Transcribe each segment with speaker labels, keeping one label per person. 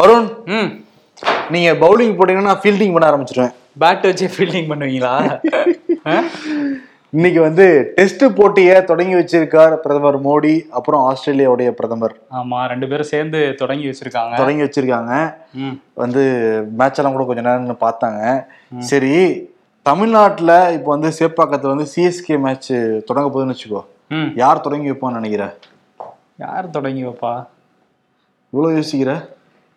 Speaker 1: வருண்
Speaker 2: ம்.
Speaker 1: நீங்க பவுலிங் போட்டீங்கன்னா ஃபீல்டிங் பண்ண ஆரம்பிச்சிருவேன்.
Speaker 2: பேட் வச்சு ஃபீல்டிங் பண்ணுவீங்களா?
Speaker 1: இன்னைக்கு வந்து டெஸ்ட் போட்டியை தொடங்கி வச்சிருக்கார் பிரதமர் மோடி அப்புறம் ஆஸ்திரேலியாவுடைய பிரதமர்.
Speaker 2: ஆமா ரெண்டு பேரும் சேர்ந்து தொடங்கி வச்சிருக்காங்க.
Speaker 1: தொடங்கி வச்சிருக்காங்க. வந்து மேட்ச் எல்லாம் கூட கொஞ்ச நேரம் பார்த்தாங்க. சரி தமிழ்நாட்டுல இப்போ வந்து சேப்பாக்கத்துல வந்து சிஎஸ்கே மேட்ச் தொடங்க போகுதுன்னு வச்சுக்கோ. யார் தொடங்கி வைப்பான்னு நினைக்கிற?
Speaker 2: யார் தொடங்கி வைப்பா?
Speaker 1: இவ்வளவு யோசிக்கிற?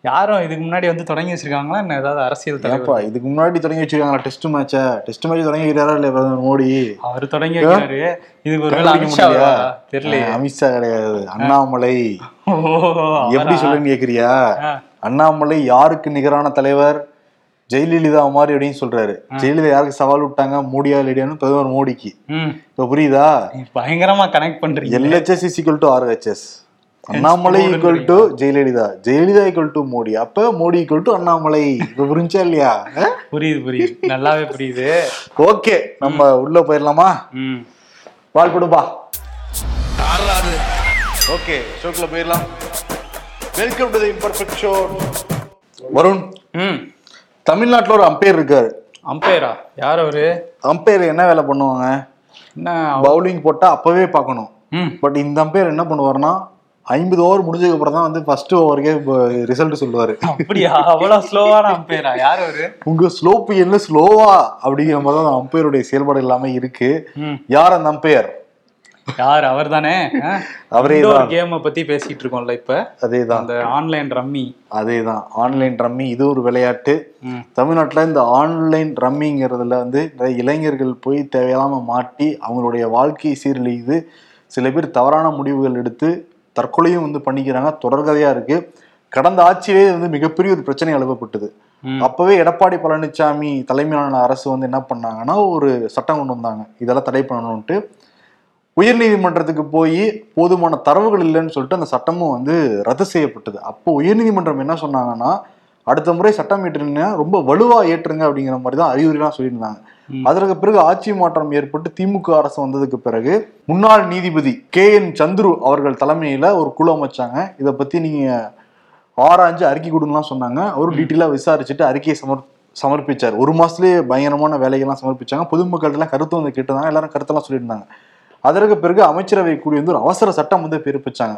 Speaker 2: யாரும் இதுக்கு முன்னாடி வந்து தொடங்கி வச்சிருக்காங்களா? என்ன ஏதாவது அரசியல் தலைவர்?
Speaker 1: ஏப்பா இதுக்கு முன்னாடி தொடங்கி வச்சிருக்காங்களா? டெஸ்ட் மேட்ச டெஸ்ட் மேட்ச் தொடங்கி வைக்கிறாரா பிரதமர் மோடி?
Speaker 2: அவர் தொடங்கி வைக்கிறாரு. இதுக்கு ஒரு அமித்ஷா
Speaker 1: ஆ, அமித்ஷா கிடையாது. அண்ணாமலை. எப்படி? சொல்லுன்னு கேக்குறியா. அண்ணாமலை யாருக்கு நிகரான தலைவர்? ஜெயலலிதா மாதிரி அப்படின்னு சொல்றாரு. ஜெயலலிதா யாருக்கு சவால் விட்டாங்க? மோடியா இல்லையான்னு பிரதமர் மோடிக்கு. இப்ப புரியுதா?
Speaker 2: நீ பயங்கரமா கனெக்ட் பண்றீங்க.
Speaker 1: LHS is equal to RHS Annamalai equal to Jayalalithaa. Jayalalithaa equal to Modi. அப்ப மோடி ஈக்குவல் டு அண்ணாமலை. இப்ப புரிஞ்சா இல்லையா?
Speaker 2: புரியுது புரியுது. நல்லாவே புரியுது.
Speaker 1: ஓகே நம்ம உள்ள போயிடலாமா? பால் கொடுப்பா ஓகே ஷோக்குள்ள போயிடலாம். Welcome to the imperfect show Varun
Speaker 2: ம்.
Speaker 1: தமிழ்நாட்டுல ஒரு அம்பையர் இருக்காரு.
Speaker 2: அம்பையரா யார் அவரு?
Speaker 1: அம்பையர் என்ன வேலை பண்ணுவாங்க?
Speaker 2: என்ன
Speaker 1: பவுலிங் போட்டா அப்பவே பார்க்கணும். பட் இந்த அம்பையர் என்ன பண்ணுவாருன்னா ஐம்பது ஓவர் முடிஞ்சதுக்கு அப்புறம் தான் வந்து ஃபர்ஸ்ட் ஓவருக்கே ரிசல்ட் சொல்லுவாரு.
Speaker 2: அப்படியா? அவ்வளவு ஸ்லோவான அம்பையரா யார் அவரு?
Speaker 1: உங்க ஸ்லோப் என்ன ஸ்லோவா அப்படிங்கிற மாதிரி தான் அம்பையருடைய செயல்பாடு எல்லாமே இருக்கு. யார் அந்த அம்பையர்
Speaker 2: யார்? அவர் தானே
Speaker 1: அவரே தான்.
Speaker 2: கேமை பத்தி பேசிட்டு இருக்கோம்ல இப்ப.
Speaker 1: அதே தான்.
Speaker 2: அந்த ஆன்லைன் ரம்மி
Speaker 1: அதே தான். ஆன்லைன் ரம்மி இது ஒரு விளையாட்டு. தமிழ்நாட்டில் இந்த ஆன்லைன் ரம்மிங்கிறதுல வந்து இளைஞர்கள் போய் தேவையில்லாம மாட்டி அவங்களுடைய வாழ்க்கையை சீரழியுது. சில பேர் தவறான முடிவுகள் எடுத்து தற்கொலையும் வந்து பண்ணிக்கிறாங்க. தொடர்கதையா இருக்கு. கடந்த ஆட்சியிலே வந்து மிகப்பெரிய ஒரு பிரச்சனை எழுப்பப்பட்டது. அப்பவே எடப்பாடி பழனிசாமி தலைமையிலான அரசு வந்து என்ன பண்ணாங்கன்னா ஒரு சட்டம் கொண்டு வந்தாங்க. இதெல்லாம் தடை பண்ணணும்ட்டு உயர்நீதிமன்றத்துக்கு போய் போதுமான தரவுகள் இல்லைன்னு சொல்லிட்டு அந்த சட்டமும் வந்து ரத்து செய்யப்பட்டது. அப்போ உயர்நீதிமன்றம் என்ன சொன்னாங்கன்னா அடுத்த முறை சட்டம் ஏற்றுனீங்கன்னா ரொம்ப வலுவா ஏற்றுங்க அப்படிங்கிற மாதிரி தான் அறிவுரைலாம் சொல்லியிருந்தாங்க. அதற்கு பிறகு ஆட்சி மாற்றம் ஏற்பட்டு திமுக அரசு வந்ததுக்கு பிறகு முன்னாள் நீதிபதி கே என் சந்துரு அவர்கள் தலைமையில ஒரு குழு அமைச்சாங்க. இதை பத்தி நீங்க ஆராய்ஞ்சு அறிக்கை கொடுங்கலாம் சொன்னாங்க. அவரும் டீட்டெயிலா விசாரிச்சுட்டு அறிக்கையை சமர் சமர்ப்பிச்சார். ஒரு மாசத்துலயே பயங்கரமான வேலைகள்லாம் சமர்ப்பிச்சாங்க. பொதுமக்கள்கிட்ட எல்லாம் கருத்து வந்து கேட்டிருந்தாங்க. எல்லாரும் கருத்தெல்லாம் சொல்லியிருந்தாங்க. அதற்கு பிறகு அமைச்சரவை கூடி வந்து ஒரு அவசர சட்டம் வந்து பிறப்பிச்சாங்க.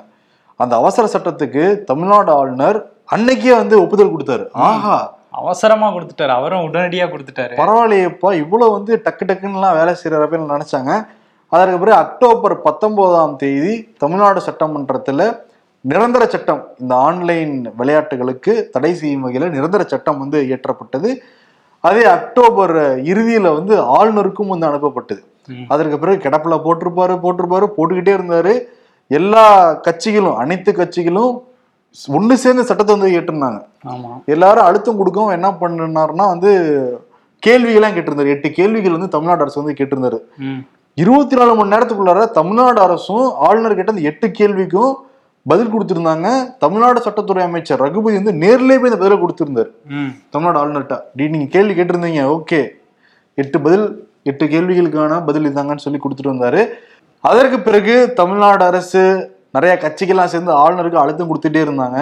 Speaker 1: அந்த அவசர சட்டத்துக்கு தமிழ்நாடு ஆளுநர் அன்னைக்கே வந்து ஒப்புதல் கொடுத்தாரு. ஆஹா.
Speaker 2: அவசரமா கொடுத்துட்டாரு. அவரும் உடனடியா கொடுத்துட்டாரு.
Speaker 1: பரவாயில்லையப்பா இவ்வளவு வந்து டக்கு டக்குன்னுலாம் வேலை செய்யறப்ப நினைச்சாங்க? அதற்கு பிறகு அக்டோபர் பத்தொன்பதாம் தேதி தமிழ்நாடு சட்டமன்றத்துல நிரந்தர சட்டம் இந்த ஆன்லைன் விளையாட்டுகளுக்கு தடை செய்யும் வகையில நிரந்தர சட்டம் வந்து இயற்றப்பட்டது. அதே அக்டோபர் இறுதியில வந்து ஆளுநருக்கும் வந்து அனுப்பப்பட்டது. அதற்கு பிறகு கிடப்பில போட்டிருப்பாரு போட்டிருப்பாரு போட்டுக்கிட்டே இருந்தாரு. எல்லா கட்சிகளும் அனைத்து கட்சிகளும் ஒண்ணு சேர்ந்து சட்டத்தை வந்து ஏற்றிருந்தாங்க
Speaker 2: ஆமா.
Speaker 1: எல்லாரும் அழுத்தம் கொடுக்கவும் என்ன பண்ணாருன்னா வந்து கேள்விகள்லாம் கேட்டிருந்தாரு. எட்டு கேள்விகள் வந்து தமிழ்நாடு அரசு வந்து கேட்டிருந்தாரு. இருபத்தி நாலு மணி நேரத்துக்குள்ளார தமிழ்நாடு அரசும் ஆளுநர் கிட்ட அந்த எட்டு கேள்விக்கும் பதில் கொடுத்திருந்தாங்க. தமிழ்நாடு சட்டத்துறை அமைச்சர் ரகுபதி வந்து நேர்லயே போய் இந்த பதிலை கொடுத்திருந்தாரு. தமிழ்நாடு ஆளுநர்கிட்ட. டி நீங்க கேள்வி கேட்டிருந்தீங்க. ஓகே. எட்டு பதில் எட்டு கேள்விகளுக்கான பதில் இதாங்கன்னு சொல்லி கொடுத்துட்டு வந்தாரு. அதற்கு பிறகு தமிழ்நாடு அரசு நிறைய கட்சிகள்லாம் சேர்ந்து ஆளுநருக்கு அழுத்தம் கொடுத்துட்டே இருந்தாங்க.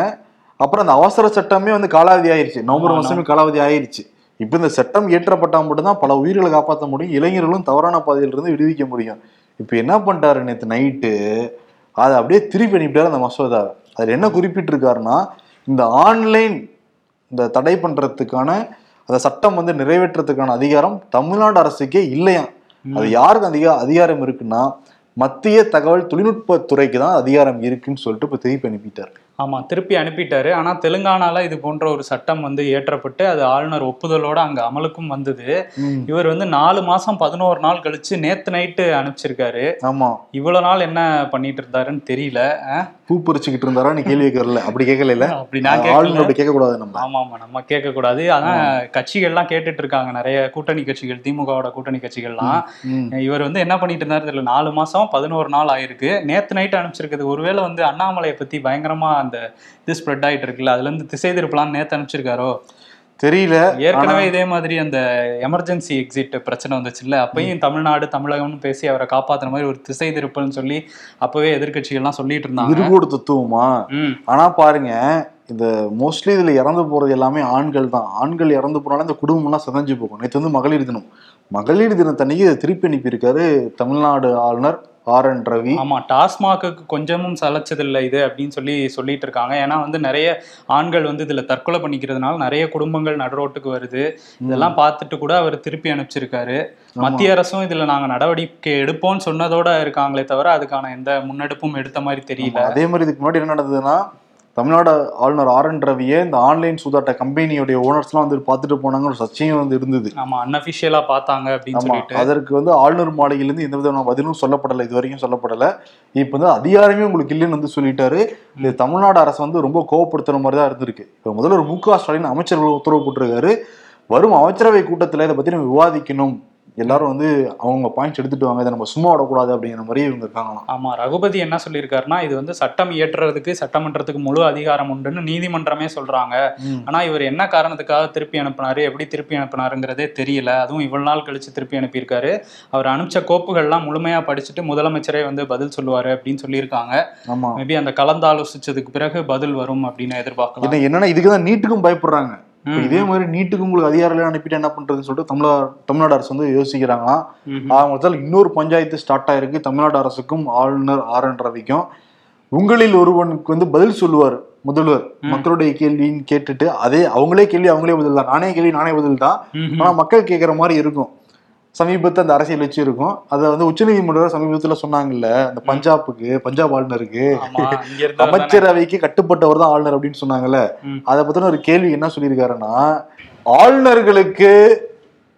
Speaker 1: அப்புறம் அந்த அவசர சட்டமே வந்து காலாவதி ஆயிருச்சு. நவம்பர் மாசமே காலாவதி ஆயிருச்சு. இப்போ இந்த சட்டம் இயற்றப்பட்டா மட்டும்தான் பல உயிர்களை காப்பாற்ற முடியும். இளைஞர்களும் தவறான பாதையிலிருந்து விடுவிக்க முடியும். இப்போ என்ன பண்ணிட்டாரு நேற்று நைட்டு? அதை அப்படியே திருப்பி அனுப்பிட்டாரு அந்த மசோதாவை அதில் என்ன குறிப்பிட்டிருக்காருன்னா இந்த ஆன்லைன் இந்த தடை பண்றதுக்கான அந்த சட்டம் வந்து நிறைவேற்றத்துக்கான அதிகாரம் தமிழ்நாடு அரசுக்கே இல்லையாம். அது யாருக்கு அதிக அதிகாரம் இருக்குன்னா மத்திய தகவல் தொழில்நுட்பத் துறைக்கு தான் அதிகாரம் இருக்குன்னு சொல்லிட்டு இப்போ திருப்பி அனுப்பிட்டார்.
Speaker 2: ஆமா திருப்பி அனுப்பிட்டாரு. ஆனா தெலுங்கானால இது போன்ற ஒரு சட்டம் வந்து ஏற்றப்பட்டு அது ஆளுநர் ஒப்புதலோட அங்க அமலுக்கும் வந்தது. இவர் வந்து நாலு மாசம் பதினோரு நாள் கழிச்சு நேத்து நைட்டு அனுப்பிச்சிருக்காரு.
Speaker 1: ஆமா.
Speaker 2: இவ்வளவு நாள் என்ன பண்ணிட்டு இருந்தாருன்னு தெரியல?
Speaker 1: பூ பறிச்சுக்கிட்டு இருந்தாரா? நீ கேள்வி கேட்கல அப்படி கேட்கல
Speaker 2: அப்படி நான்
Speaker 1: ஆளுநர்
Speaker 2: கேட்கல.
Speaker 1: அப்படி கேட்க கூடாது நம்ம.
Speaker 2: ஆமா ஆமா நம்ம கேட்க கூடாது அதான் கட்சிகள்லாம் கேட்டுட்டு இருக்காங்க நிறைய கூட்டணி கட்சிகள் திமுகவோட கூட்டணி கட்சிகள்லாம். இவர் வந்து என்ன பண்ணிட்டு இருந்தாரு தெரியல? நாலு மாசம் பதினோரு நாள் ஆயிருக்கு. நேத்து நைட் அனுப்பிச்சிருக்குது ஒருவேளை வந்து அண்ணாமலையை பத்தி பயங்கரமா அந்த இது ஸ்ப்ரெட் ஆயிட்டு இருக்குல்ல அதுல இருந்து திசை திருப்பலாம் நேத்து அனுப்பிச்சிருக்காரோ?
Speaker 1: தெரியல.
Speaker 2: ஏற்கனவே இதே மாதிரி அந்த எமர்ஜென்சி எக்ஸிட் பிரச்சனை வந்துச்சுல்ல அப்பயும் தமிழ்நாடு தமிழகம்னு பேசி அவரை காப்பாத்துற மாதிரி ஒரு திசை திருப்பல்னு சொல்லி அப்பவே எதிர்க்கட்சிகள்லாம் சொல்லிட்டு இருந்தாங்க.
Speaker 1: இருகூடு தத்துவமா? ஆனா பாருங்க இந்த மோஸ்ட்லி இதுல இறந்து போறது எல்லாமே ஆண்கள் தான். ஆண்கள் இறந்து போனாலும் இந்த குடும்பம்லாம் சிதைஞ்சு போகும். நேற்று வந்து மகளிர் தினம். மகளிர் தினத்தன்னைக்கு திருப்பி அனுப்பியிருக்காரு தமிழ்நாடு ஆளுநர் ஆர் என் ரவி.
Speaker 2: ஆமா டாஸ்மாக்கு கொஞ்சமும் சலைச்சதில்லை இது அப்படின்னு சொல்லி சொல்லிட்டு இருக்காங்க. ஏன்னா வந்து நிறைய ஆண்கள் வந்து இதுல தற்கொலை பண்ணிக்கிறதுனால நிறைய குடும்பங்கள் நடுரோட்டுக்கு வருது. இதெல்லாம் பார்த்துட்டு கூட அவர் திருப்பி அனுப்பிச்சிருக்காரு. மத்திய அரசும் இதுல நாங்க நடவடிக்கை எடுப்போம்னு சொன்னதோட இருக்காங்களே தவிர அதுக்கான எந்த முன்னெடுப்பும் எடுத்த மாதிரி தெரியல.
Speaker 1: அதே மாதிரி இதுக்கு முன்னாடி என்ன நடந்ததுன்னா தமிழ்நாடு ஆளுநர் ஆர் என் ரவியை இந்த ஆன்லைன் சூதாட்ட கம்பெனியோடைய ஓனர்ஸ்லாம் வந்து பார்த்துட்டு போனாங்க ஒரு சர்ச்சையும் வந்து இருந்தது.
Speaker 2: ஆமா அன்அபிஷியலா பார்த்தாங்க அப்படின்னு சொல்லிட்டு.
Speaker 1: அதற்கு வந்து ஆளுநர் மாளிகையிலிருந்து எந்த விதமான பதிலும் சொல்லப்படலை இது வரைக்கும் சொல்லப்படல. இப்போ வந்து அதிகாரமே உங்களுக்கு இல்லைன்னு வந்து சொல்லிட்டாரு. இது தமிழ்நாடு அரசு வந்து ரொம்ப கோவப்படுத்துற மாதிரி தான் இருந்திருக்கு. இப்போ முதல்வர் மு க ஸ்டாலின் அமைச்சர்கள் உத்தரவு போட்டிருக்காரு. வரும் அமைச்சரவை கூட்டத்தில் இதை பத்தி நம்ம விவாதிக்கணும். எல்லாரும் வந்து அவங்க பாயிண்ட்ஸ் எடுத்துட்டு வாங்க இதை நம்ம சும்மா விடக்கூடாது அப்படிங்கிற மாதிரி இவங்க இருக்காங்களாம்.
Speaker 2: ஆமா ரகுபதி என்ன சொல்லியிருக்காருன்னா இது வந்து சட்டம் இயற்றுறதுக்கு சட்டமன்றத்துக்கு முழு அதிகாரம் உண்டுன்னு நீதிமன்றமே சொல்றாங்க. ஆனா இவர் என்ன காரணத்துக்காக திருப்பி அனுப்புனாரு எப்படி திருப்பி அனுப்புனாருங்கிறதே தெரியல. அதுவும் இவ்வளவு நாள் கழிச்சு திருப்பி அனுப்பியிருக்காரு. அவர் அனுப்பிச்ச கோப்புகள்லாம் முழுமையா படிச்சுட்டு முதலமைச்சரே வந்து பதில் சொல்லுவாரு அப்படின்னு சொல்லியிருக்காங்க.
Speaker 1: ஆமா.
Speaker 2: மேபி அந்த கலந்தாலோசிச்சதுக்கு பிறகு பதில் வரும் அப்படின்னு எதிர்பார்க்கலாம்.
Speaker 1: என்ன என்னன்னா இதுக்கு தான் நீட்டுக்கும் பயப்படுறாங்க. இதே மாதிரி நீட்டுக்கு உங்களுக்கு அதிகாரம் அனுப்பிட்டு என்ன பண்றதுன்னு சொல்லிட்டு தமிழ்நாடு தமிழ்நாடு அரசு வந்து. ஆக மொத்தத்தில் இன்னொரு பஞ்சாயத்து ஸ்டார்ட் ஆயிருக்கு. தமிழ்நாடு அரசுக்கும் ஆளுநர் ஆர் என் ரவிக்கும். உங்களில் ஒருவனுக்கு வந்து பதில் சொல்லுவார் முதல்வர். மக்களுடைய கேள்வின்னு கேட்டுட்டு அதே அவங்களே கேள்வி அவங்களே பதில் தான். நானே கேள்வி நானே பதில் தான். ஆனா மக்கள் கேட்குற மாதிரி இருக்கும். சமீபத்தில் அந்த அரசியல் வச்சு இருக்கும். அதை வந்து உச்சநீதிமன்றம் சமீபத்துல சொன்னாங்கல்ல அந்த பஞ்சாபுக்கு பஞ்சாப் ஆளுநருக்கு. அமைச்சரவைக்கு கட்டுப்பட்டவர் தான் ஆளுநர் அப்படின்னு சொன்னாங்கல்ல. அதை பத்தின ஒரு கேள்வி என்ன சொல்லியிருக்காருன்னா ஆளுநர்களுக்கு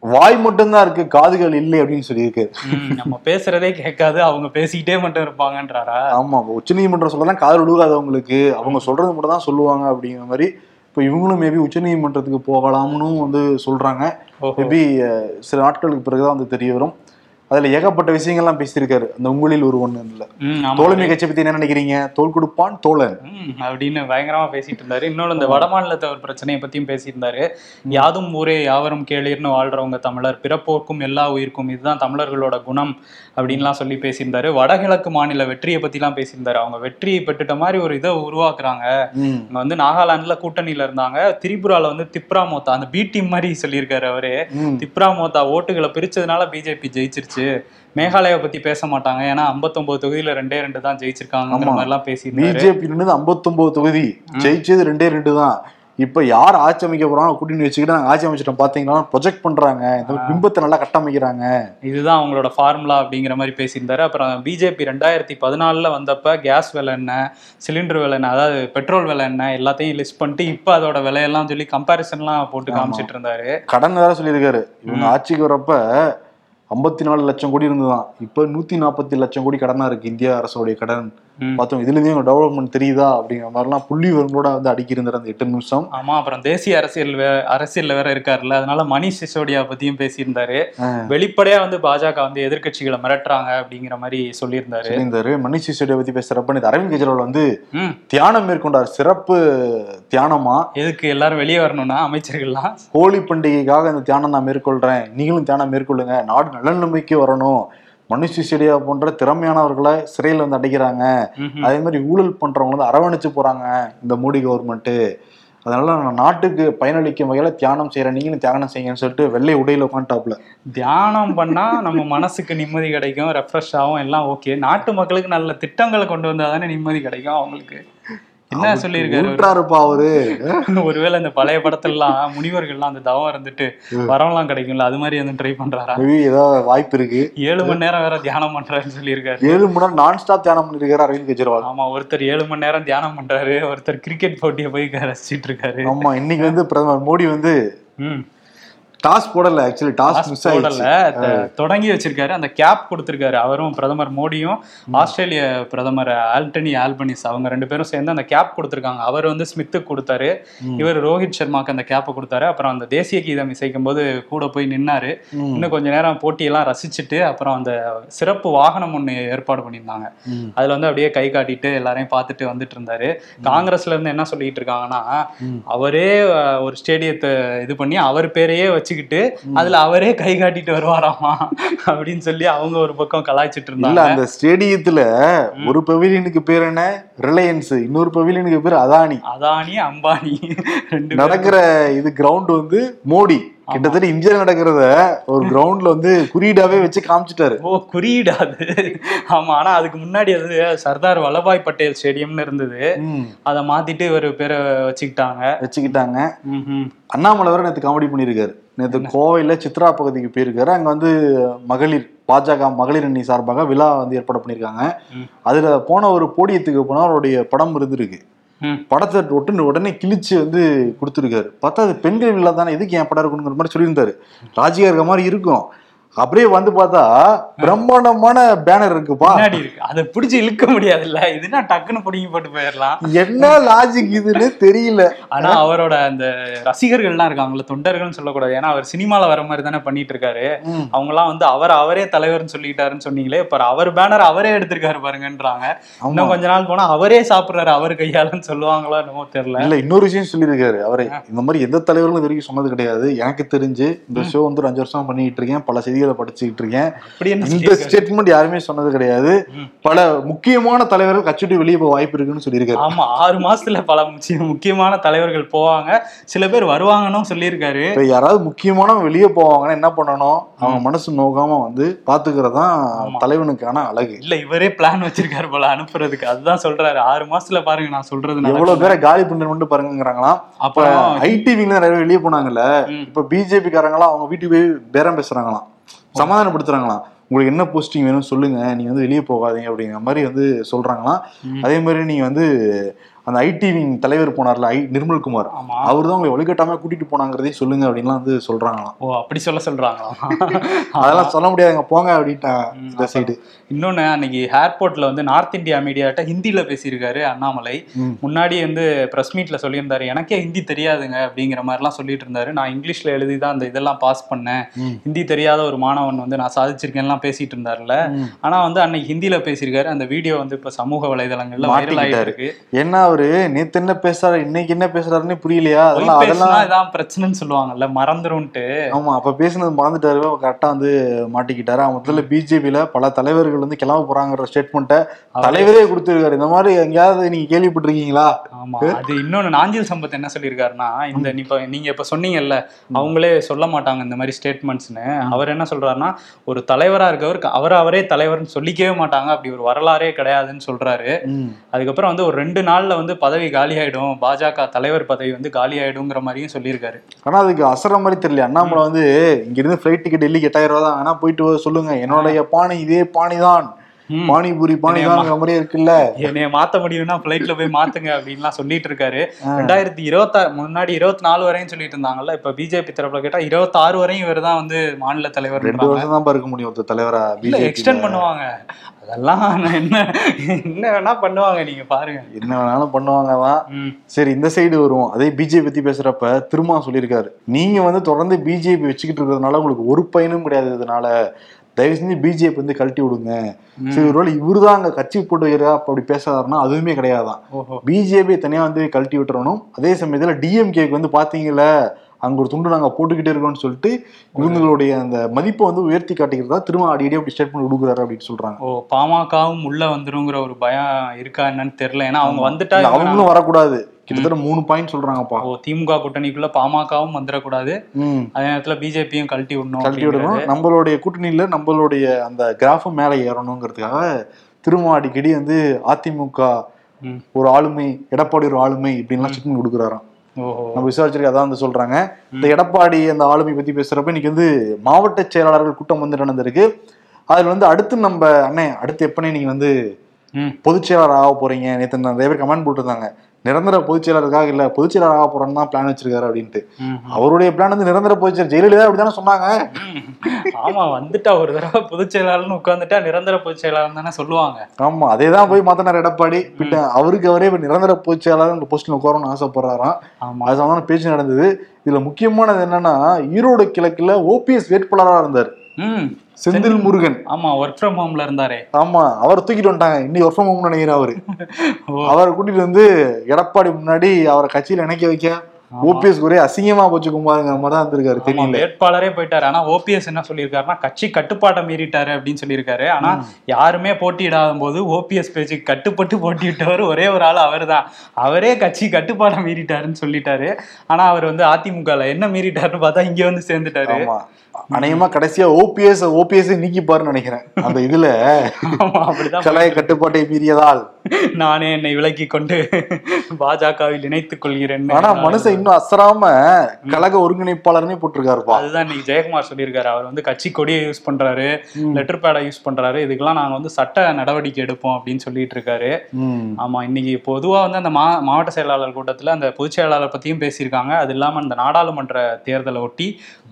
Speaker 1: வாய் மட்டும்தான் இருக்கு காதுகள் இல்லை அப்படின்னு சொல்லியிருக்காரு.
Speaker 2: ம், நம்ம பேசுறதே கேட்காது அவங்க பேசிக்கிட்டே மட்டும் இருப்பாங்கன்றாரா?
Speaker 1: ஆமா உச்சநீதிமன்றம் சொல்லலாம் காதல் விழுகாதவங்களுக்கு அவங்க சொல்றது மட்டும் தான் சொல்லுவாங்க அப்படிங்கிற மாதிரி இப்போ இவங்களும் மேபி உச்சநீதிமன்றத்துக்கு போகலாம்னு வந்து சொல்றாங்க
Speaker 2: ஓஹோ.
Speaker 1: மேபி சில நாட்களுக்கு பிறகுதான் வந்து தெரிய வரும் அதுல ஏகப்பட்ட விஷயங்கள்லாம் பேசியிருக்காரு. அந்த உங்களில் ஒரு ஒண்ணு இல்ல. தோழமை கட்சி பத்தி என்ன நினைக்கிறீங்க? தோல் கொடுப்பான் தோழன்.
Speaker 2: அப்படின்னு பயங்கரமா பேசிட்டு இருந்தாரு. இன்னொன்று இந்த வடமாநிலத்தவர் பிரச்சனையை பத்தியும் பேசியிருந்தாரு. யாதும் ஊரே யாவரும் கேளீர்னு வாழ்றவங்க தமிழர். பிறப்போர்க்கும் எல்லா உயிர்க்கும் இதுதான் தமிழர்களோட குணம் அப்படின்லாம் சொல்லி பேசியிருந்தாரு. வடகிழக்கு மாநில வெற்றியை பத்திலாம் பேசியிருந்தாரு. அவங்க வெற்றியை பெற்றுட்ட மாதிரி ஒரு இதை உருவாக்குறாங்க. இங்க வந்து நாகாலாந்துல கூட்டணியில இருந்தாங்க. திரிபுரால வந்து திப்ரா மோத்தா அந்த பி டீம் மாதிரி சொல்லியிருக்காரு அவரு. திப்ரா மோத்தா ஓட்டுகளை பிரிச்சதுனால பிஜேபி ஜெயிச்சிருச்சு. மேகாலயா பத்தி பேச மாட்டாங்க. ஏன்னா 59 தொகுதியில ரெண்டே ரெண்டு தான் ஜெயிச்சிருக்காங்கிற
Speaker 1: ஆமா.
Speaker 2: மாதிரி எல்லாம் பேசியிருந்தாரு
Speaker 1: பிஜேபி 59 தொகுதி. ஜெயிச்சது ரெண்டே ரெண்டு தான். இப்ப யார் ஆட்சி அமைக்க போறாங்க கூட்டணி வச்சுக்கிட்டு நாங்க ஆட்சி அமைச்சிட்டோம் பாத்தீங்கன்னா ப்ரொஜெக்ட் பண்றாங்க. இந்த பிம்பத்தை நல்லா கட்டமைக்கிறாங்க.
Speaker 2: இதுதான் அவங்களோட ஃபார்முலா அப்படிங்கிற மாதிரி பேசியிருந்தாரு. அப்புறம் பிஜேபி ரெண்டாயிரத்தி பதினாலில் வந்தப்ப கேஸ் விலை என்ன சிலிண்டர் விலை என்ன அதாவது பெட்ரோல் விலை என்ன எல்லாத்தையும் லிஸ்ட் பண்ணிட்டு இப்போ அதோட விலையெல்லாம் சொல்லி கம்பேரிசன்லாம் போட்டு காமிச்சிட்டு இருந்தாரு.
Speaker 1: கடன் வேற சொல்லியிருக்காரு. இவங்க ஆட்சிக்கு வரப்ப ஐம்பத்தி நாலு லட்சம் கோடி இருந்துதான் இப்போ நூற்றி நாற்பத்தி லட்சம் கோடி கடனாக இருக்குது இந்திய அரசோடைய கடன். பார்த்தோம் இதுல இருந்து டெவலப்மெண்ட் தெரியுதா அப்படிங்கிற மாதிரிலாம் புள்ளி விவரங்களோட வந்து அடிக்கி இருந்தார் அந்த எட்டு நிமிஷம்.
Speaker 2: ஆமா அப்புறம் தேசிய அரசியல் அரசியல்ல வேற இருக்காருல்ல அதனால மணிஷ் சிசோடியா பத்தியும் பேசியிருந்தாரு. வெளிப்படையா வந்து பாஜக வந்து எதிர்க்கட்சிகளை மிரட்டுறாங்க அப்படிங்கிற மாதிரி சொல்லியிருந்தாரு.
Speaker 1: சொல்லியிருந்தாரு. மணிஷ் சிசோடியா பத்தி பேசுறப்ப நேத்து அரவிந்த் கெஜ்ரிவால் வந்து தியானம் மேற்கொண்டார். சிறப்பு தியானமா?
Speaker 2: எதுக்கு எல்லாரும் வெளியே வரணும்னா அமைச்சர்கள்லாம்?
Speaker 1: ஹோலி பண்டிகைக்காக இந்த தியானம் நான் மேற்கொள்றேன். நீங்களும் தியானம் மேற்கொள்ளுங்க. நாடு நல்லநிலைமைக்கு வரணும். மனுஷ செடியா போன்ற திறமையானவர்களை சிறையில் வந்து அடைக்கிறாங்க. அதே மாதிரி ஊழல் பண்றவங்க வந்து அரவணைச்சு போறாங்க இந்த மோடி கவர்மெண்ட் அதனால நான் நாட்டுக்கு பயனளிக்கும் வகையில தியானம் செய்யறேன் நீங்களும் தியானம் செய்யுங்கன்னு சொல்லிட்டு வெள்ளை உடையில உட்காந்துட்டாப்ல
Speaker 2: தியானம் பண்ணா நம்ம மனசுக்கு நிம்மதி கிடைக்கும் ரெஃப்ரெஷ் ஆகும் எல்லாம் ஓகே நாட்டு மக்களுக்கு நல்ல திட்டங்களை கொண்டு வந்தா தானே நிம்மதி கிடைக்கும் அவங்களுக்கு. என்ன சொல்லியிருக்காரு? அவரு? ஒருவேளை இந்த பழைய படத்துலலாம் முனிவர்கள்லாம் அந்த தவம் இருந்துட்டு வரம்லாம் கிடைக்கும்ல அது மாதிரி எதுவும் ட்ரை பண்றாரா?
Speaker 1: ஏதாவது வாய்ப்பு இருக்கு.
Speaker 2: ஏழு மணி நேரம் வேற தியானம் பண்றாருன்னு சொல்லியிருக்காரு.
Speaker 1: ஏழு மணி நேரம் நான் ஸ்டாப் தியானம் பண்ணிருக்காரு அரவிந்த் கெஜ்ரிவால்.
Speaker 2: ஆமா ஒருத்தர் ஏழு மணி நேரம் தியானம் பண்றாரு ஒருத்தர் கிரிக்கெட் போட்டியை போய் ரசிச்சிட்டு இருக்காரு.
Speaker 1: ஆமா இன்னைக்கு வந்து பிரதமர் மோடி வந்து டாஸ் போடல ஆக்சுவலி டாஸ் மிஸ்
Speaker 2: போடல. தொடங்கி வச்சிருக்காரு. அந்த கேப் கொடுத்திருக்காரு. அவரும் பிரதமர் மோடியும் ஆஸ்திரேலிய பிரதமர் ஆல்டனி ஆல்பனிஸ் அவங்க ரெண்டு பேரும் சேர்ந்து அந்த கேப் கொடுத்திருக்காங்க. அவர் வந்து ஸ்மித்துக்கு கொடுத்தாரு. இவர் ரோஹித் சர்மாக்கு அந்த கேப்பை கொடுத்தாரு. அப்புறம் அந்த தேசிய கீதம் இசைக்கும் போது கூட போய் நின்னாரு. இன்னும் கொஞ்ச நேரம் போட்டியெல்லாம் ரசிச்சுட்டு அப்புறம் அந்த சிறப்பு வாகனம் ஒன்று ஏற்பாடு பண்ணியிருந்தாங்க. அதுல வந்து அப்படியே கை காட்டிட்டு எல்லாரையும் பார்த்துட்டு வந்துட்டு இருந்தாரு. காங்கிரஸ்ல இருந்து என்ன சொல்லிட்டு இருக்காங்கன்னா. அவரே ஒரு ஸ்டேடியத்தை இது பண்ணி அவர் பேரையே வச்சுக்கிட்டு வச்சுக்கிட்டு அதுல அவரே கை காட்டிட்டு வருவாராமா அப்படின்னு சொல்லி அவங்க ஒரு பக்கம் கலாய்ச்சிட்டு இருந்தாங்க.
Speaker 1: அந்த ஸ்டேடியத்துல ஒரு பவிலியனுக்கு பேர் என்ன? ரிலையன்ஸ். இன்னொரு பவிலியனுக்கு பேர் அதானி.
Speaker 2: அதானி அம்பானி ரெண்டு
Speaker 1: நடக்கிற இது கிரவுண்ட் வந்து மோடி. கிட்டத்தட்ட இந்தியாவில் நடக்கிறத ஒரு கிரவுண்ட்ல வந்து குறியீடாவே வச்சு காமிச்சிட்டாரு.
Speaker 2: ஓ குறியீடு அது? ஆமா ஆனா அதுக்கு முன்னாடி அது சர்தார் வல்லபாய் பட்டேல் ஸ்டேடியம்னு இருந்தது. அதை மாத்திட்டு இவர் பேரை வச்சுக்கிட்டாங்க.
Speaker 1: வச்சுக்கிட்டாங்க. அண்ணாமலை வேற நேற்று காமெடி பண்ணியிருக்காரு. நேற்று கோவையில சித்ரா பகுதிக்கு போயிருக்காரு. அங்க வந்து மகளிர் பாஜக மகளிர் அணி சார்பாக விழா வந்து ஏற்பாடு பண்ணியிருக்காங்க. அதுல போன ஒரு போடியத்துக்கு போனா அவருடைய படம் இருந்திருக்கு. படத்தை ஒட்டு உடனே கிழிச்சு வந்து கொடுத்துருக்காரு. பார்த்தா அது பெண்கள் விழா தானே எதுக்கு என் படம் இருக்கணுங்கிற மாதிரி சொல்லியிருந்தாரு. ராஜிகா இருக்க மாதிரி இருக்கும். அப்படியே வந்து பார்த்தா பிரம்மாண்டமான பேனர் இருக்குப்பா.
Speaker 2: அதை பிடிச்சி இழுக்க முடியாதுல்ல. இதுனா டக்குன்னு பிடிங்கி போட்டு போயிடலாம்.
Speaker 1: என்ன லாஜிக் இதுன்னு தெரியல.
Speaker 2: ஆனா அவரோட அந்த ரசிகர்கள்லாம் இருக்காங்கல்ல தொண்டர்கள்னு சொல்லக்கூடாது. ஏன்னா அவர் சினிமால வர மாதிரி தானே பண்ணிட்டு இருக்காரு. அவங்க எல்லாம் வந்து அவர் அவரே தலைவர்னு சொல்லிட்டாருன்னு சொன்னீங்களே இப்ப அவர் பேனர் அவரே எடுத்திருக்காரு பாருங்கன்றாங்க. இன்னும் கொஞ்ச நாள் போனா அவரே சாப்பிடுறாரு அவர் கையாலன்னு சொல்லுவாங்களோ என்னமோ தெரியல.
Speaker 1: இல்ல இன்னொரு விஷயம் சொல்லியிருக்காரு. அவரே இந்த மாதிரி எந்த தலைவர்களும் இது வரைக்கும் சொன்னது கிடையாது. எனக்கு தெரிஞ்சு இந்த ஷோ வந்து ஒரு அஞ்சு வருஷம் பண்ணிட்டு இருக்கேன். பல செய்திகளை படிச்சுக்கிட்டு இருக்கேன். இந்த? ஸ்டேட்மெண்ட் யாருமே சொன்னது கிடையாது. பல முக்கியமான தலைவர்கள் கட்சி விட்டு வெளியே போக வாய்ப்பு இருக்குன்னு சொல்லியிருக்காரு.
Speaker 2: ஆமா ஆறு மாசத்துல பல முக்கிய- முக்கியமான தலைவர்கள் போவாங்க. சில பேர் வருவாங்கன்னு சொல்லியிருக்காரு.
Speaker 1: யாராவது முக்கியமானவங்க வெளியே போவாங்கன்னா என்ன பண்ணணும்? அவங்க மனசு நோகாம வந்து பாத்துக்கிறதான்
Speaker 2: ஆமா.
Speaker 1: தலைவனுக்கான அழகு.
Speaker 2: இல்ல இவரே பிளான் வச்சிருக்காரு போல அனுப்புறதுக்கு. அதுதான் சொல்றாரு. ஆறு மாசத்துல பாருங்க நான் சொல்றது
Speaker 1: எவ்வளவு. பேரை காலி பண்ணிட்டு பாருங்கிறாங்களாம்
Speaker 2: அப்புறம்
Speaker 1: ஐடிவில நிறைய வெளியே போனாங்கல்ல. இப்ப பிஜேபி காரங்களாம் அவங்க வீட்டுக்கு போய் பேரம் பேசுறாங்களாம். சமாதானப்படுத்துறாங்களாம். உங்களுக்கு என்ன போஸ்டிங் வேணும் சொல்லுங்க. நீங்க வந்து வெளியே போகாதீங்க. அப்படிங்கிற மாதிரி வந்து சொல்றாங்களாம். அதே மாதிரி நீங்க வந்து அந்த ஐடிவிங் தலைவர் போனார்ல ஐ நிர்மல்குமார் அவர் தான் உங்களை வழிகட்டாம கூட்டிட்டு போனாங்கிறதையும் சொல்லுங்க அப்படின்லாம் வந்து சொல்றாங்களாம்.
Speaker 2: ஓ அப்படி சொல்ல சொல்றாங்களா?
Speaker 1: அதெல்லாம் சொல்ல முடியாதுங்க போங்க அப்படின்ட்டாங்க இந்த சைடு
Speaker 2: இன்னொன்னு அன்னைக்கு ஏர்போர்ட்ல வந்து நார்த் இந்தியா மீடியாட்ட ஹிந்தில பேசியிருக்காரு அண்ணாமலை. முன்னாடி வந்து பிரஸ் மீட்ல சொல்லியிருந்தாரு எனக்கே ஹிந்தி தெரியாதுங்க அப்படிங்கிற மாதிரிலாம் சொல்லிட்டு இருந்தாரு. நான் இங்கிலீஷ்ல எழுதி தான் அந்த இதெல்லாம் பாஸ் பண்ணேன். ஹிந்தி தெரியாத ஒரு மாணவன் வந்து நான் சாதிச்சிருக்கேன்லாம் பேசிட்டு இருந்தாருல. ஆனா வந்து அன்னைக்கு ஹிந்தில பேசியிருக்காரு. அந்த வீடியோ வந்து இப்ப சமூக வலைதளங்கள்ல வைரல் ஆயிட்டு. இருக்கு.
Speaker 1: என்ன அவரு நேத்து என்ன பேசுறாரு இன்னைக்கு என்ன பேசுறாருன்னு புரியலையா? அதெல்லாம் அதெல்லாம்
Speaker 2: இதான் பிரச்சனைன்னு சொல்லுவாங்கல்ல மறந்துரும்ட்டு
Speaker 1: ஆமா அப்ப பேசுனது மறந்துட்டாரு கரெக்டா வந்து மாட்டிக்கிட்டாரு. முதல்ல பிஜேபியில பல தலைவர்கள் வந்து கிளம்ப போறாங்கிற ஸ்டேட்மெண்ட்டை தலைவரே கொடுத்திருக்காரு. இந்த மாதிரி எங்கேயாவது நீங்க கேள்விப்பட்டிருக்கீங்களா?
Speaker 2: ஆமா அது இன்னொன்னு நாஞ்சில் சம்பத் என்ன சொல்லியிருக்காருன்னா இந்த இப்ப நீங்க இப்ப சொன்னீங்கல்ல அவங்களே சொல்ல மாட்டாங்க இந்த மாதிரி ஸ்டேட்மெண்ட்ஸ்னு அவர் என்ன சொல்றாருன்னா ஒரு தலைவரா இருக்கவர் அவர் அவரே தலைவர்னு சொல்லிக்கவே மாட்டாங்க. அப்படி ஒரு வரலாறே கிடையாதுன்னு சொல்றாரு. அதுக்கப்புறம் வந்து ஒரு ரெண்டு நாள்ல வந்து பதவி காலி ஆயிடும் பாஜக தலைவர் பதவி வந்து காலி ஆயிடுங்கிற மாதிரியும் சொல்லியிருக்காரு.
Speaker 1: ஆனா அதுக்கு அசர மாதிரி தெரியல. அண்ணாமலை வந்து இங்க இருந்து ஃபிளைட் டிக்கெட் டெல்லிக்கு எட்டாயிரம் ரூபா தான். ஆனா போயிட்டு சொல்லுங்க. என்னுடைய பானை இதே பாணி தான். பானிபூரி பானி தான் மாதிரியே இருக்குல்ல?
Speaker 2: என்னைய மாத்த முடியும்னா ஃபிளைட்ல போய் மாத்துங்க அப்படின்லாம் சொல்லிட்டு இருக்காரு. ரெண்டாயிரத்தி இருபத்தா முன்னாடி இருபத்தி நாலு வரையும் சொல்லிட்டு இருந்தாங்கல்ல இப்ப பிஜேபி தரப்புல கேட்டா இருபத்தி ஆறு வரையும் இவர் தான் வந்து மாநில தலைவர்
Speaker 1: ரெண்டு வருஷம் தான் இருக்க முடியும் ஒருத்தர் தலைவரா
Speaker 2: எக்ஸ்டெண்ட் பண்ணுவாங்க. அதெல்லாம் என்ன என்ன வேணா பண்ணுவாங்க நீங்க பாருங்க.
Speaker 1: என்ன வேணாலும் பண்ணுவாங்க தான் சரி இந்த சைடு வருவோம். அதே பிஜேபி பத்தி பேசுறப்ப திருமா சொல்லியிருக்காரு. நீங்க வந்து தொடர்ந்து பிஜேபி வச்சுக்கிட்டு இருக்கிறதுனால உங்களுக்கு ஒரு பயனும் கிடையாது இதனால. தயவு செஞ்சு பிஜேபி வந்து கழட்டி விடுங்க. சரி ஒருவேளை இவரு தான் அங்க கட்சி போட்டு வைக்கிறா அப்படி பேசாதாருன்னா அதுவுமே கிடையாதான். பிஜேபி தனியா வந்து கழட்டி விட்டுறணும். அதே சமயத்துல டிஎம்கேக்கு வந்து பாத்தீங்கல்ல அங்க ஒரு துண்டு நாங்க போட்டுக்கிட்டே இருக்கோம்னு சொல்லிட்டு இவங்களுடைய அந்த மதிப்பை வந்து உயர்த்தி காட்டிக்கிறதா திரும்ப அடிக்கடி அப்படி ஸ்டேட்மெண்ட் கொடுக்குறாரு அப்படின்னு சொல்றாங்க.
Speaker 2: ஓ பாமகவும் உள்ள வந்துருங்கிற ஒரு பயம் இருக்கா என்னன்னு தெரியல. ஏன்னா அவங்க வந்துட்டா
Speaker 1: அவங்களும் வரக்கூடாது. கிட்டத்தட்ட மூணு பாயிண்ட் சொல்றாங்கப்பா.
Speaker 2: ஓ திமுக கூட்டணிக்குள்ள பாமகவும் வந்துடக்கூடாது அதே நேரத்துல பிஜேபியும் கழட்டி விடணும்
Speaker 1: கழட்டி. விடணும். நம்மளுடைய கூட்டணியில நம்மளுடைய அந்த கிராஃபும் மேலே ஏறணுங்கிறதுக்காக திரும்ப அடிக்கடி வந்து அதிமுக. ஒரு ஆளுமை எடப்பாடி ஒரு ஆளுமை இப்படின்லாம் ஸ்டேட்மெண்ட் கொடுக்குறாராம். நம்ம விசாரிச்சிருக்க அதான் வந்து சொல்றாங்க. இந்த எடப்பாடி அந்த ஆளுமை பத்தி பேசுறப்ப இன்னைக்கு வந்து மாவட்ட செயலாளர்கள் கூட்டம் வந்து நடந்திருக்கு. அதுல வந்து அடுத்து நம்ம அண்ணே அடுத்து எப்பனே நீங்க வந்து பொதுச் செயலாளர் ஆக போறீங்க? நேற்று நிறைய பேர் கமெண்ட் போட்டிருந்தாங்க. நிரந்தர பொதுச் செயலாளருக்காக இல்ல பொதுச் செயலாளர் ஆக போறேன்னு தான் பிளான் வச்சிருக்காரு அப்படின்ட்டு. அவருடைய பிளான் வந்து நிரந்தர பொதுச் செயலர் ஜெயலலிதா அப்படிதானே சொன்னாங்க?
Speaker 2: ஆமா வந்துட்டா ஒரு தடவை பொதுச் செயலாளர்னு உட்கார்ந்துட்டா நிரந்தர பொதுச் செயலாளர் தானே சொல்லுவாங்க.
Speaker 1: ஆமா அதே தான் போய் மாத்தினார் எடப்பாடி. பின்ன அவருக்கு அவரே இப்ப நிரந்தர பொதுச் செயலாளர் இந்த போஸ்ட்ல உட்காரணும்னு ஆசைப்படுறாராம்.
Speaker 2: ஆமா.
Speaker 1: அது சம்பந்தமான பேச்சு நடந்தது. இதுல முக்கியமானது என்னன்னா ஈரோடு கிழக்குல ஓபிஎஸ் வேட்பாளரா இருந்தார். செந்தில் முருகன்.
Speaker 2: ஆமா ஒர்க் ஃப்ரம் ஹோம்ல இருந்தாரே.
Speaker 1: ஆமா அவர் தூக்கிட்டு வந்துட்டாங்க. இன்னைக்கு ஒர்க் ஃப்ரம் நினைக்கிறேன் அவரு. அவரை கூட்டிட்டு வந்து எடப்பாடி முன்னாடி அவரை கட்சியில இணைக்க வைக்க. ஓபிஎஸ் ஒரே அசிங்கமா போச்சு குமாருங்க மாதிரி தான் இருந்திருக்காரு தெரியல.
Speaker 2: வேட்பாளரே போயிட்டாரு. ஆனா ஓபிஎஸ் என்ன சொல்லியிருக்காருன்னா கட்சி கட்டுப்பாட்டை மீறிட்டாரு அப்படின்னு சொல்லியிருக்காரு. ஆனா யாருமே போட்டியிடாத போது ஓபிஎஸ் பேச்சுக்கு கட்டுப்பட்டு போட்டியிட்டவர் ஒரே ஒரு ஆள் அவர்தான். அவரே கட்சி கட்டுப்பாட்டை மீறிட்டாருன்னு சொல்லிட்டாரு. ஆனா அவர் வந்து அதிமுகல என்ன மீறிட்டாருன்னு பார்த்தா இங்க வந்து சேர்ந்துட்டாரு.
Speaker 1: அநேகமா கடைசியா ஓபிஎஸ் ஓபிஎஸ் நீக்கி பாருன்னு நினைக்கிறேன். அந்த இதுல கலாய கட்டுப்பாட்டை மீறியதால்.
Speaker 2: நானே என்னை விலக்கி கொண்டு பாஜகவில் இணைத்துக் கொள்கிறேன்
Speaker 1: ஆனா மனுஷன் இன்னும் அசராம கழக ஒருங்கிணைப்பாளர்னே போட்டிருக்காருப்பா.
Speaker 2: அதுதான் இன்னைக்கு ஜெயக்குமார் சொல்லியிருக்காரு. அவர் வந்து கட்சி கொடியை யூஸ் பண்றாரு லெட்டர் பேடை யூஸ் பண்றாரு. இதுக்கெல்லாம் நாங்க வந்து சட்ட நடவடிக்கை எடுப்போம் அப்படின்னு சொல்லிட்டு இருக்காரு. ஆமா இன்னைக்கு பொதுவா வந்து அந்த மா மாவட்ட செயலாளர் கூட்டத்துல அந்த பொதுச் செயலாளர் பத்தியும் பேசியிருக்காங்க. அது இல்லாம அந்த நாடாளுமன்ற தேர்தலை ஒட்டி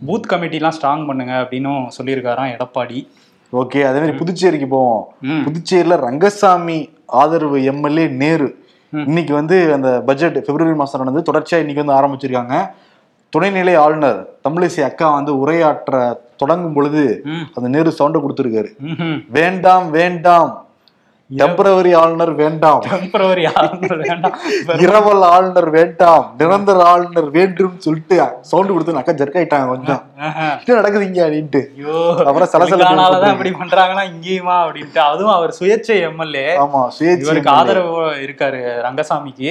Speaker 2: பூத் கமிட்டிலாம் ஸ்ட்ராங் பண்ணுங்க அப்படின்னும் சொல்லியிருக்காராம் எடப்பாடி.
Speaker 1: ஓகே அதே மாதிரி புதுச்சேரிக்கு போவோம். புதுச்சேரியில ரங்கசாமி ஆதரவு எம்எல்ஏ நேரு. இன்னைக்கு வந்து அந்த பட்ஜெட் பிப்ரவரி மாசம் நடந்து தொடர்ச்சியா இன்னைக்கு வந்து ஆரம்பிச்சிருக்காங்க துணைநிலை ஆளுநர் தமிழிசை அக்கா வந்து உரையாற்ற தொடங்கும் பொழுது. அந்த நேரு சவுண்ட கொடுத்திருக்காரு. வேண்டாம் வேண்டாம் டெம்பரவரி ஆளுநர் வேண்டாம்.
Speaker 2: டெம்பரவரி ஆளுநர் வேண்டாம்.
Speaker 1: இரவல் ஆளுநர் வேண்டாம். நிரந்தர ஆளுநர் வேண்டும் சொல்லிட்டு சவுண்ட் கொடுத்து அக்கா ஜர்க் ஆயிட்டாங்க கொஞ்சம். என்ன நடக்குதுங்க அப்படின்ட்டு.
Speaker 2: ஐயோ
Speaker 1: அப்புறம் ஏற்பட்டிருக்கு.
Speaker 2: இப்படி பண்றாங்கன்னா இங்கேயுமா அப்படின்ட்டு. அதுவும் அவர் சுயேட்சை எம்எல்ஏ.
Speaker 1: ஆமா சுயேட்சை
Speaker 2: இவருக்கு. ஆதரவு இருக்காரு ரங்கசாமிக்கு.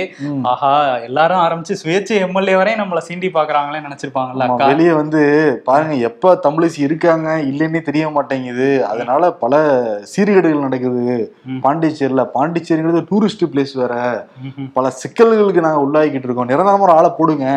Speaker 2: ஆஹா எல்லாரும் ஆரம்பிச்சு சுயேட்சை எம்எல்ஏ வரையும் நம்மள சீண்டி பாக்குறாங்களே நினைச்சிருப்பாங்கல்ல
Speaker 1: வெளியே வந்து பாருங்க எப்ப தமிழிசை இருக்காங்க இல்லைன்னே தெரிய மாட்டேங்குது. அதனால பல சீர்கேடுகள் நடக்குது. பாண்டிச்சேரியில பாண்டிச்சேரிங்கிறது டூரிஸ்ட் பிளேஸ் வேற. பல சிக்கல்களுக்கு நாங்க உள்ளாகிக்கிட்டு இருக்கோம். நிரந்தரமா ஒரு ஆளை போடுங்க.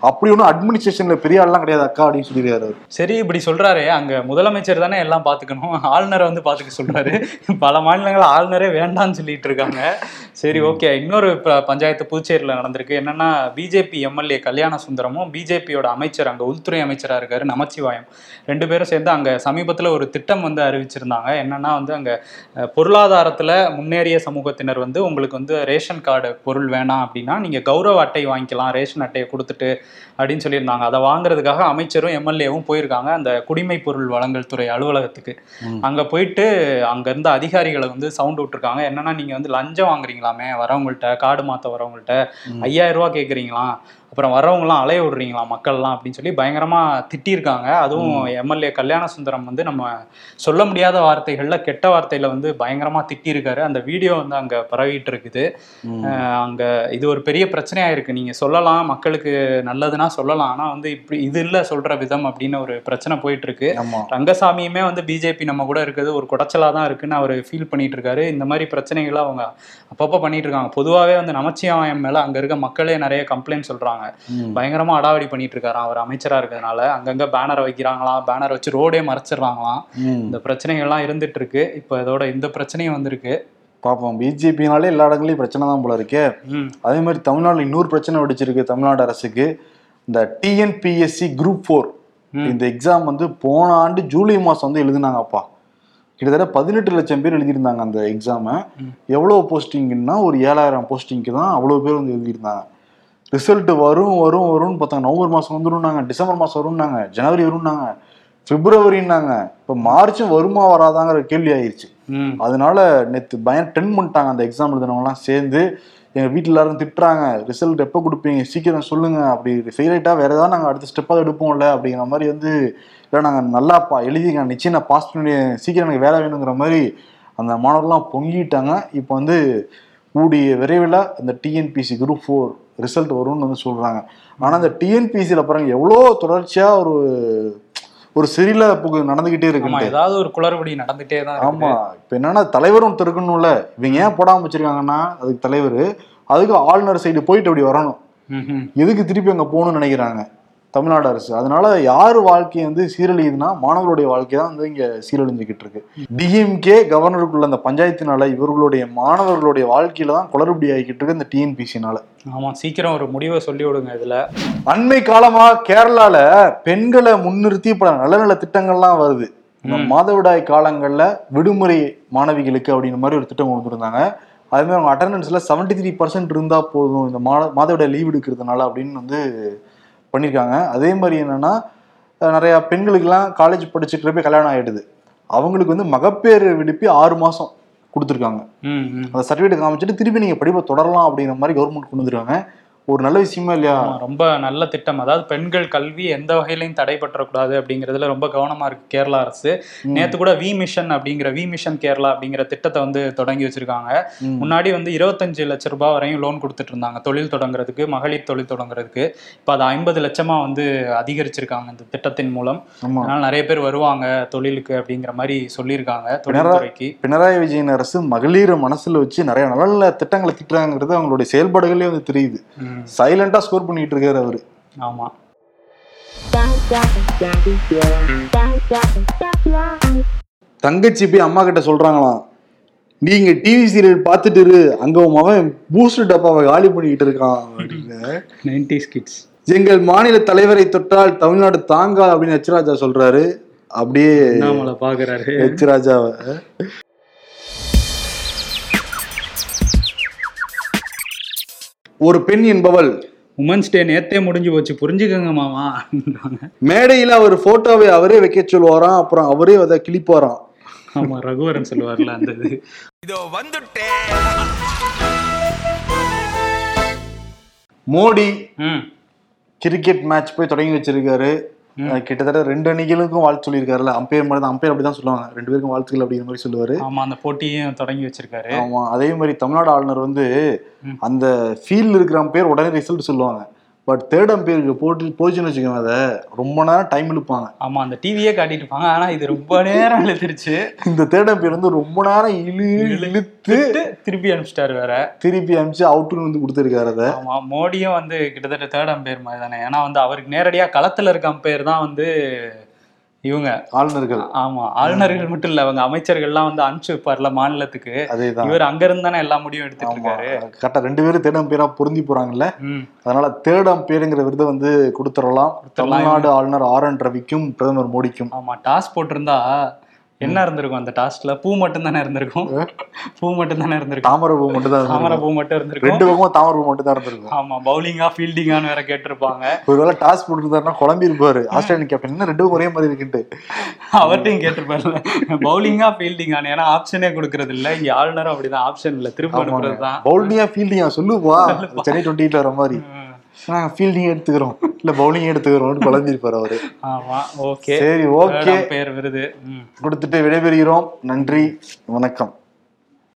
Speaker 1: அப்படி ஒன்றும் அட்மினிஸ்ட்ரேஷன்ல பெரிய ஆள்லாம் கிடையாது அக்கா அப்படின்னு சொல்லிடுறாரு.
Speaker 2: சரி இப்படி சொல்றாரு. அங்க முதலமைச்சர் தானே எல்லாம் பாத்துக்கணும். ஆளுநரை வந்து பாத்துக்க சொல்றாரு. பல மாநிலங்கள் ஆளுநரே வேண்டாம்னு சொல்லிட்டு இருக்காங்க. சரி ஓகே. இன்னொரு பஞ்சாயத்து புதுச்சேரியில நடந்திருக்கு. என்னன்னா பிஜேபி எம்எல்ஏ கல்யாண சுந்தரமும் பிஜேபியோட அமைச்சர் அங்க உள்துறை அமைச்சரா இருக்காரு நமச்சிவாயம். ரெண்டு பேரும் சேர்ந்து அங்க சமீபத்துல ஒரு திட்டம் வந்து அறிவிச்சிருந்தாங்க. என்னன்னா வந்து அங்க பொருளாதாரத்துல முன்னேறிய சமூகத்தினர் வந்து உங்களுக்கு வந்து ரேஷன் கார்டு பொருள் வேணாம் அப்படின்னா நீங்க கௌரவ அட்டை வாங்கிக்கலாம். ரேஷன் அட்டையை கொடுத்துட்டு அப்படின்னு சொல்லியிருந்தாங்க. அதை வாங்குறதுக்காக அமைச்சரும் எம்எல்ஏவும் போயிருக்காங்க. அந்த குடிமை பொருள் வழங்கல் துறை அலுவலகத்துக்கு. அங்க போயிட்டு அங்க இருந்த அதிகாரிகளை வந்து சவுண்ட் விட்டுருக்காங்க. என்னன்னா நீங்க வந்து லஞ்சம் வாங்குறீங்களாமே வரவங்கள்ட்ட கார்டு மாத்த வரவங்கள்ட்ட. ஐயாயிரம் ரூபாய் கேக்குறீங்களாம். அப்புறம் வரவங்களாம் அலைய விடுறீங்களா மக்கள்லாம் அப்படின்னு சொல்லி பயங்கரமா திட்டியிருக்காங்க. அதுவும் எம்எல்ஏ கல்யாண சுந்தரம் வந்து நம்ம சொல்ல முடியாத வார்த்தைகள்ல கெட்ட வார்த்தையில வந்து பயங்கரமா திட்டியிருக்காரு. அந்த வீடியோ வந்து அங்க பரவிட்டு இருக்குது அங்க இது ஒரு பெரிய பிரச்சனையா இருக்கு நீங்க சொல்லலாம் மக்களுக்கு நல்லதுன்னா சொல்லலாம். ஆனா வந்து இப்படி இது இல்ல சொல்ற விதம் அப்படின்னு ஒரு பிரச்சனை போயிட்டு இருக்கு
Speaker 1: ஆமா.
Speaker 2: ரங்கசாமியுமே வந்து பிஜேபி நம்ம கூட இருக்குது. ஒரு குடைச்சலா தான் இருக்குன்னு அவர் ஃபீல் பண்ணிட்டு இருக்காரு இந்த மாதிரி பிரச்சனைகளை அவங்க அப்பப்போ பண்ணிட்டு இருக்காங்க பொதுவாகவே வந்து நமச்சிவாயம் மேல அங்க இருக்க மக்களே நிறைய கம்ப்ளைண்ட் சொல்றாங்க. பயங்கரமா அடாவடி பண்ணிட்டு இருக்காராம் அவர் அமைச்சரா இருக்கிறதுனால. அங்கங்க பேனர் வைக்கிறாங்களாம் பேனர் வச்சு ரோடே மறைச்சிடுறாங்களாம். இந்த பிரச்சனைகள்லாம் இருந்துட்டு இருக்கு இப்போ இதோட இந்த பிரச்சனையும் வந்திருக்கு.
Speaker 1: பாப்போம். பிஜேபினாலே எல்லா இடங்களையும் பிரச்சனை தான் போல இருக்கே. அதே மாதிரி தமிழ்நாட்டில் இன்னொரு பிரச்சனை வெடிச்சிருக்கு தமிழ்நாடு அரசுக்கு. இந்த டிஎன்பிஎஸ்சி குரூப் ஃபோர். இந்த எக்ஸாம் வந்து போன ஆண்டு ஜூலை மாதம் வந்து எழுதினாங்கப்பா. கிட்டத்தட்ட பதினெட்டு லட்சம் பேர் எழுதியிருந்தாங்க அந்த எக்ஸாமை. எவ்வளோ போஸ்டிங்னா ஒரு ஏழாயிரம் போஸ்டிங்க்கு தான் அவ்வளோ பேர் வந்து எழுதியிருந்தாங்க. ரிசல்ட் வரும் வரும் வரும்னு பார்த்தாங்க. நவம்பர் மாதம் வந்துரும்னாங்க டிசம்பர் மாதம் வரும்னாங்க ஜனவரி வரும்னாங்க பிப்ரவரின்னாங்க. இப்போ மார்ச்சும் வருமா வராதாங்கிற கேள்வி ஆயிடுச்சு அதனால நேற்று பயம் டென் பண்ணிட்டாங்க அந்த எக்ஸாம் எழுதினவங்கலாம் சேர்ந்து. எங்கள் வீட்டில் எல்லாரும் திட்டுறாங்க ரிசல்ட் எப்போ கொடுப்பீங்க? சீக்கிரம் சொல்லுங்க. அப்படி ஃபெயில் ஆயிட்டா வேற ஏதாவது நாங்கள் அடுத்த ஸ்டெப்பாக எடுப்போம்ல அப்படிங்கிற மாதிரி வந்து இல்லை நாங்கள் நல்லா பா எழுதிங்க நிச்சயம் நான் பாஸ் பண்ணி சீக்கிரம் எனக்கு வேலை வேணுங்கிற மாதிரி அந்த மாணவர்லாம் பொங்கிட்டாங்க. இப்போ வந்து கூடிய விரைவில் அந்த டிஎன்பிசி குரூப் ஃபோர் ரிசல்ட் வரும்னு வந்து சொல்கிறாங்க ஆனால் அந்த டிஎன்பிசியில் பாருங்க எவ்வளோ தொடர்ச்சியாக ஒரு ஒரு சிறில புகு நடந்துக்கிட்டே
Speaker 2: ஆமா
Speaker 1: இருக்கு
Speaker 2: ஏதாவது ஒரு குளறுபடி நடந்துட்டே தான்
Speaker 1: ஆமா இப்ப என்னன்னா தலைவர் ஒருத்தர் இருக்கணும்ல. இவங்க ஏன் போடாம வச்சிருக்காங்கன்னா அதுக்கு தலைவர் அதுக்கு ஆளுநர் சைடு போயிட்டு அப்படி வரணும். எதுக்கு திருப்பி அங்க போகணும்னு நினைக்கிறாங்க? தமிழ்நாடு அரசு. அதனால யாரு வாழ்க்கையை வந்து சீரழியுதுன்னா மாணவர்களுடைய வாழ்க்கை தான் வந்து இங்க சீரழிஞ்சுக்கிட்டு இருக்கு. டிஎம்கே கவர்னருக்குள்ள அந்த பஞ்சாயத்தினால இவர்களுடைய மாணவர்களுடைய வாழ்க்கையில தான் குளறுபடி ஆகிக்கிட்டு இருக்கு இந்த டிஎன்பிசினால
Speaker 2: ஆமா சீக்கிரம் ஒரு முடிவை சொல்லி விடுங்க இதுல.
Speaker 1: அண்மை காலமா கேரளால பெண்களை முன்னிறுத்தி பல நல்ல நல்ல திட்டங்கள்லாம் வருது. இந்த மாதவிடாய் காலங்கள்ல விடுமுறை மாணவிகளுக்கு அப்படிங்கிற மாதிரி ஒரு திட்டம் கொண்டு வந்திருந்தாங்க அதே மாதிரி அவங்க அட்டண்டன்ஸ்ல செவன்டி த்ரீ பர்சன்ட் இருந்தா போதும் இந்த மாத மாதவிடாய் லீவ் எடுக்கிறதுனால அப்படின்னு வந்து பண்ணியிருக்காங்க அதே மாதிரி என்னன்னா நிறைய பெண்களுக்கெல்லாம் காலேஜ் படிச்சுட்டு போய் கல்யாணம் ஆயிடுது. அவங்களுக்கு வந்து மகப்பேறு விடுப்பி ஆறு மாசம் கொடுத்துருக்காங்க. அந்த சர்டிஃபிகேட் காமிச்சிட்டு திருப்பி நீங்க படிப்பை தொடரலாம் அப்படிங்கிற மாதிரி கவர்மெண்ட் கொண்டு வந்துருக்காங்க. ஒரு நல்ல விஷயமா இல்லையா?
Speaker 2: ரொம்ப நல்ல திட்டம். அதாவது பெண்கள் கல்வி எந்த வகையிலையும் தடைபற்றக்கூடாது அப்படிங்கிறதுல ரொம்ப கவனமா இருக்கு கேரளா அரசு. நேத்து கூட வி மிஷன் அப்படிங்கிற வி மிஷன் கேரளா அப்படிங்கிற திட்டத்தை வந்து தொடங்கி வச்சிருக்காங்க. முன்னாடி வந்து இருபத்தஞ்சு லட்ச ரூபாய் வரையும் லோன் கொடுத்துட்டு இருந்தாங்க. தொழில் தொடங்குறதுக்கு மகளிர் தொழில் தொடங்குறதுக்கு. இப்போ அது ஐம்பது லட்சமா வந்து அதிகரிச்சிருக்காங்க இந்த திட்டத்தின் மூலம். அதனால நிறைய பேர் வருவாங்க தொழிலுக்கு அப்படிங்கிற மாதிரி சொல்லியிருக்காங்க தொழில்துறைக்கு.
Speaker 1: பினராயி விஜயன் அரசு மகளிரை மனசுல வச்சு நிறைய நல்ல திட்டங்களை திட்டுறாங்கிறது அவங்களுடைய செயல்பாடுகளே வந்து தெரியுது. சைலண்டா ஸ்கோர் பண்ணிட்டு இருக்காரு அவரு.
Speaker 2: ஆமா.
Speaker 1: தங்கச்சி போய் அம்மா கிட்ட சொல்றாங்களாம் நீங்க டிவி சீரியல் பார்த்துட்டு இரு அங்க உன் மகன் பூஸ்ட் டப்பாவை காலி பண்ணிக்கிட்டு இருக்கான். அப்படின்னு
Speaker 2: நைன்டிஸ் கிட்ஸ்.
Speaker 1: எங்கள் மாநில தலைவரை தொட்டால் தமிழ்நாடு தாங்காது அப்படின்னு எச் ராஜா சொல்றாரு. அப்படியே
Speaker 2: பாக்குறாரு.
Speaker 1: எச் ஒரு பெண் என்பவள்.
Speaker 2: உமன்ஸ் டே நேத்தே முடிஞ்சு போச்சு புரிஞ்சுக்கங்க மாமா
Speaker 1: மேடையில அவர் போட்டோவை அவரே வைக்க சொல்லுவாராம் அப்புறம் அவரே அதை கிளிப்பாராம்
Speaker 2: ஆமா ரகுவரன் சொல்லுவார்ல அந்த இது.
Speaker 3: இதோ வந்துட்டேன்
Speaker 1: மோடி
Speaker 2: ம்
Speaker 1: கிரிக்கெட் மேட்ச் போய் தொடங்கி வச்சிருக்காரு. கிட்டத்தட்ட ரெண்டு அணிகளுக்கும் வாழ்த்து சொல்லியிருக்காருல்ல. அம்பையர் மாதிரி தான் அம்பையர் அப்படிதான் சொல்லுவாங்க. ரெண்டு பேருக்கும் வாழ்த்துக்கள் அப்படிங்கிற மாதிரி சொல்லுவாரு.
Speaker 2: ஆமா அந்த போட்டியும் தொடங்கி வச்சிருக்காரு.
Speaker 1: ஆமா அதே மாதிரி தமிழ்நாடு ஆளுநர் வந்து. அந்த ஃபீல்டு இருக்கிற அம்பையர் உடனே ரிசல்ட் சொல்லுவாங்க. பட் தேர்ட் அம்பையருக்கு போட்டு போச்சுன்னு வச்சுக்கோங்க அதை ரொம்ப நேரம் டைம் இழுப்பாங்க.
Speaker 2: ஆமா அந்த டிவியே காட்டிட்டு இருப்பாங்க. ஆனா இது ரொம்ப நேரம் இழுத்துருச்சு.
Speaker 1: இந்த தேர்ட் அம்பையர் வந்து ரொம்ப நேரம் இழு இழுத்து
Speaker 2: திருப்பி அனுப்பிச்சிட்டாரு வேற.
Speaker 1: திருப்பி அமிச்சு அவுட்டுன்னு வந்து கொடுத்துருக்காரு அதை.
Speaker 2: ஆமா மோடியும் வந்து கிட்டத்தட்ட தேர்ட் அம்பையர் மாதிரி தானே. ஏன்னா வந்து அவருக்கு நேரடியா களத்துல இருக்க அம்பையர் தான் வந்து இவங்க
Speaker 1: ஆளுநர்கள்.
Speaker 2: ஆமா ஆளுநர்கள் மட்டும் இல்ல அவங்க அமைச்சர்கள்லாம் வந்து அனுப்பிச்சு வைப்பார்ல மாநிலத்துக்கு. இவர் அங்க இருந்து தானே எல்லா முடிவும் எடுத்துட்டு இருக்காரு.
Speaker 1: கரெக்டா ரெண்டு பேரும் தேர்ட் அம்பையரா பொருந்தி போறாங்கல்ல. அதனால தேர்ட் அம்பையருங்கிற விருதை வந்து கொடுத்துடலாம். தமிழ்நாடு ஆளுநர் ஆர் என் ரவிக்கும் பிரதமர் மோடிக்கும்.
Speaker 2: ஆமா டாஸ் போட்டிருந்தா என்ன இருந்திருக்கும் அந்த டாஸ்க்ல பூ மட்டும் தானே இருந்திருக்கும் பூ மட்டும் தானே இருந்திருக்கும்.
Speaker 1: தாமரை பூ மட்டும் தான்
Speaker 2: தாமரை. பூ மட்டும் இருந்திருக்கும்.
Speaker 1: ரெண்டு பக்கமும் தாமரை பூ மட்டும் தான் இருந்திருக்கும்.
Speaker 2: ஆமா பவுலிங்கா ஃபீல்டிங்கான்னு வேற கேட்டிருப்பாங்க.
Speaker 1: ஒருவேளை டாஸ் போட்டுருந்தாருன்னா குழம்பி இருப்பாரு. ஆஸ்திரேலியன் கேப்டன் ரெண்டும் ஒரே மாதிரி இருக்குன்ட்டு.
Speaker 2: அவர்கிட்டையும் கேட்டிருப்பாருல பவுலிங்கா ஃபீல்டிங்கான்னு ஏன்னா ஆப்ஷனே கொடுக்கறது இல்ல. இங்க ஆளுநரும் அப்படிதான். ஆப்ஷன் இல்ல. திருப்பி அனுப்புறது தான்
Speaker 1: பவுலிங்கா ஃபீல்டிங்கா சொல்லுப்பா சென்னை டுவெண்ட்டி வர மாதிரி. நாங்க ஃபீல்டிங் எடுத்துக்கிறோம். இல்ல பவுலிங் எடுத்துக்கிறோம்னு குழம்பி இருப்பாரு அவரு.
Speaker 2: ஆமா ஓகே
Speaker 1: சரி ஓகே
Speaker 2: பேர் விருது.
Speaker 1: கொடுத்துட்டு விடைபெறுகிறோம். நன்றி வணக்கம்.